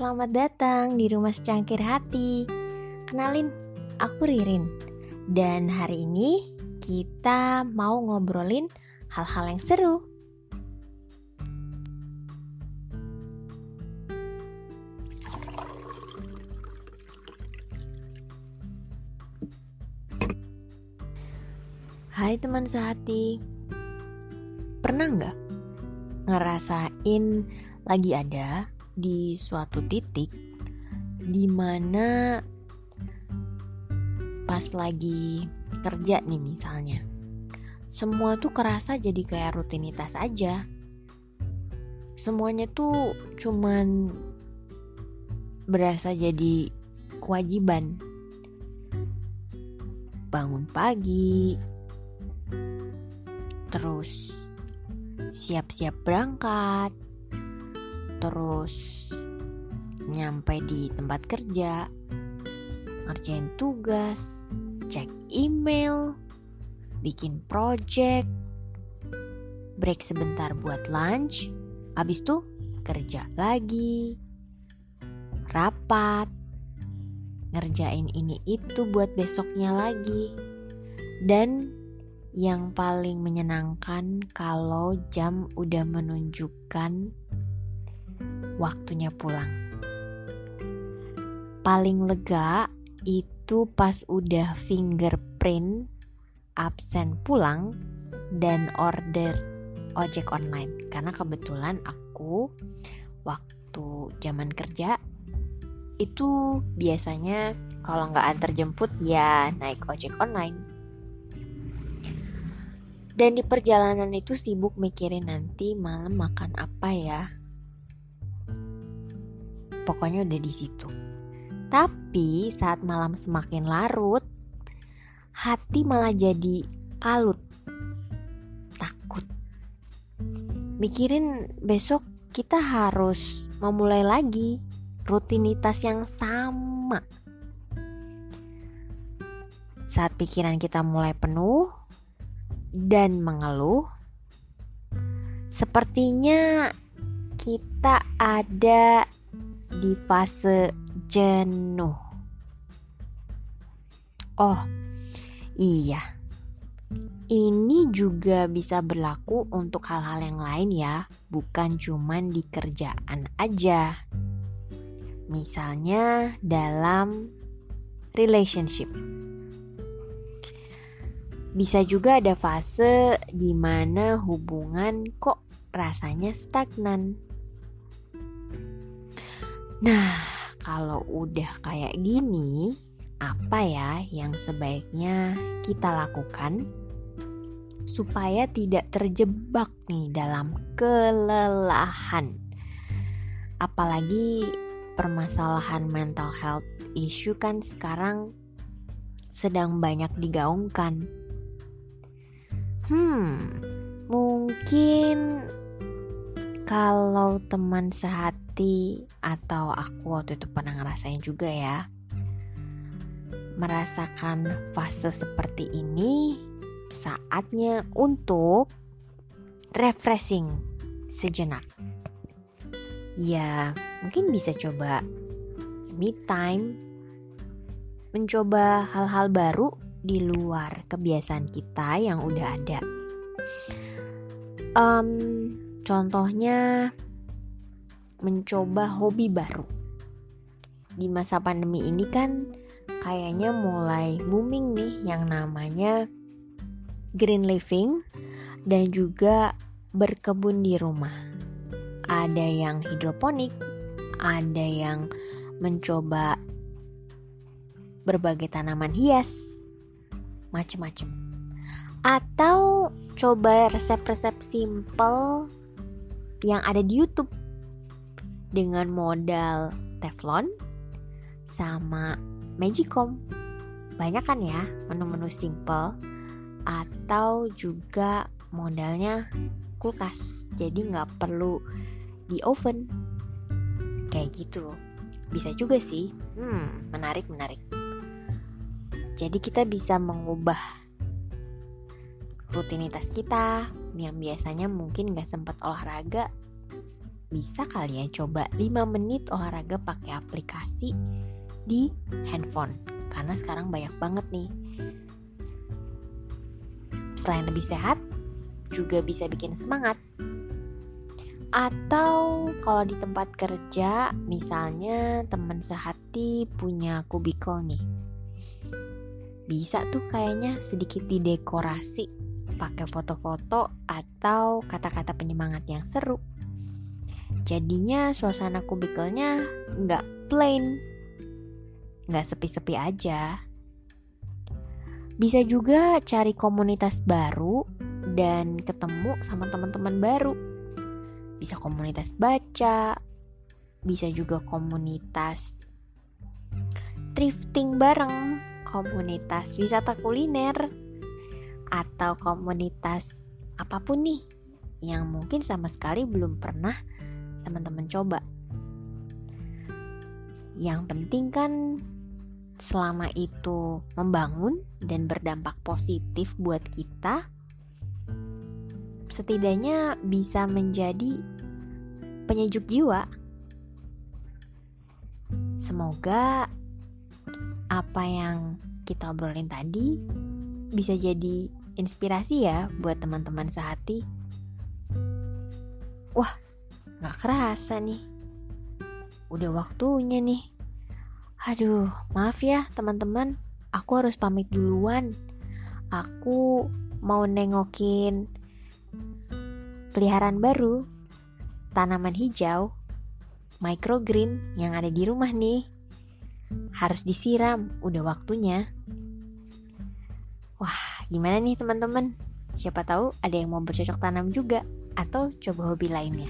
selamat datang di rumah secangkir hati. Kenalin, aku Ririn. Dan hari ini kita mau ngobrolin hal-hal yang seru. Hai teman sehati, pernah nggak ngerasain lagi ada di suatu titik di mana pas lagi kerja nih misalnya semua tuh kerasa jadi kayak rutinitas aja. Semuanya tuh cuman berasa jadi kewajiban. Bangun pagi terus siap-siap berangkat terus nyampe di tempat kerja, ngerjain tugas, cek email, bikin project, break sebentar buat lunch, habis itu kerja lagi, rapat, ngerjain ini itu buat besoknya lagi. Dan yang paling menyenangkan kalau jam udah menunjukkan waktunya pulang. Paling lega itu pas udah fingerprint absen pulang dan order ojek online. Karena kebetulan aku waktu zaman kerja itu biasanya kalau nggak antar jemput ya naik ojek online. Dan di perjalanan itu sibuk mikirin nanti malam makan apa ya pokoknya udah di situ. Tapi saat malam semakin larut, hati malah jadi kalut, takut. Mikirin besok kita harus memulai lagi rutinitas yang sama. Saat pikiran kita mulai penuh dan mengeluh, sepertinya kita ada di fase jenuh. Oh, iya. Ini juga bisa berlaku untuk hal-hal yang lain ya, bukan cuman di kerjaan aja. Misalnya dalam relationship. Bisa juga ada fase di mana hubungan kok rasanya stagnan Nah, kalau udah kayak gini, apa ya yang sebaiknya kita lakukan supaya tidak terjebak nih dalam kelelahan? Apalagi permasalahan mental health issue kan sekarang sedang banyak digaungkan. Hmm, mungkin kalau teman sehat hati atau aku waktu itu pernah ngerasain juga ya merasakan fase seperti ini saatnya untuk refreshing sejenak. Ya mungkin bisa coba me time mencoba hal-hal baru di luar kebiasaan kita yang udah ada. Um, contohnya mencoba hobi baru. Di masa pandemi ini kan kayaknya mulai booming nih yang namanya green living dan juga berkebun di rumah. Ada yang hidroponik, ada yang mencoba berbagai tanaman hias, macem-macem. Atau coba resep-resep simple yang ada di YouTube dengan modal teflon sama magicom. Banyak kan ya menu-menu simple atau juga modalnya kulkas. Jadi nggak perlu di oven. Kayak gitu. Bisa juga sih. Hmm, menarik menarik. Jadi kita bisa mengubah rutinitas kita yang biasanya mungkin nggak sempat olahraga bisa kalian coba 5 menit olahraga pakai aplikasi di handphone. Karena sekarang banyak banget nih. Selain lebih sehat juga bisa bikin semangat. Atau kalau di tempat kerja misalnya teman sehati punya kubikel nih. Bisa tuh kayaknya sedikit didekorasi pakai foto-foto atau kata-kata penyemangat yang seru. Jadinya suasana kubikelnya nggak plain. Nggak sepi-sepi aja. Bisa juga cari komunitas baru dan ketemu sama teman-teman baru. Bisa komunitas baca, bisa juga komunitas thrifting bareng, komunitas wisata kuliner, atau komunitas apa pun nih yang mungkin sama sekali belum pernah teman-teman coba. Yang penting kan selama itu membangun dan berdampak positif buat kita, setidaknya bisa menjadi penyejuk jiwa. Semoga apa yang kita obrolin tadi bisa jadi inspirasi ya buat teman-teman sehati. Wah, gak kerasa nih. Udah waktunya nih. Aduh, maaf ya teman-teman. Aku harus pamit duluan. Aku mau nengokin peliharaan baru, tanaman hijau, microgreen yang ada di rumah nih. Harus disiram, udah waktunya. Wah, gimana nih teman-teman? Siapa tahu ada yang mau bercocok tanam juga atau coba hobi lainnya.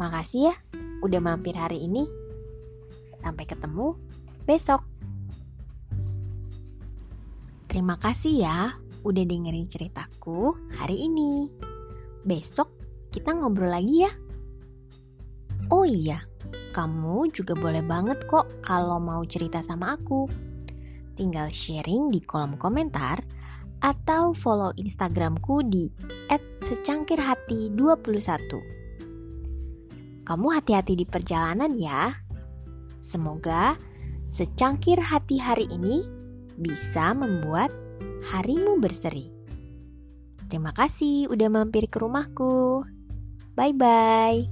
Makasih ya udah mampir hari ini. Sampai ketemu besok. Terima kasih ya udah dengerin ceritaku hari ini. Besok kita ngobrol lagi ya. Oh iya, kamu juga boleh banget kok kalau mau cerita sama aku. Tinggal sharing di kolom komentar atau follow Instagramku di @secangkirhati21. Kamu hati-hati di perjalanan ya. Semoga secangkir hati hari ini bisa membuat harimu berseri. Terima kasih udah mampir ke rumahku. Bye bye.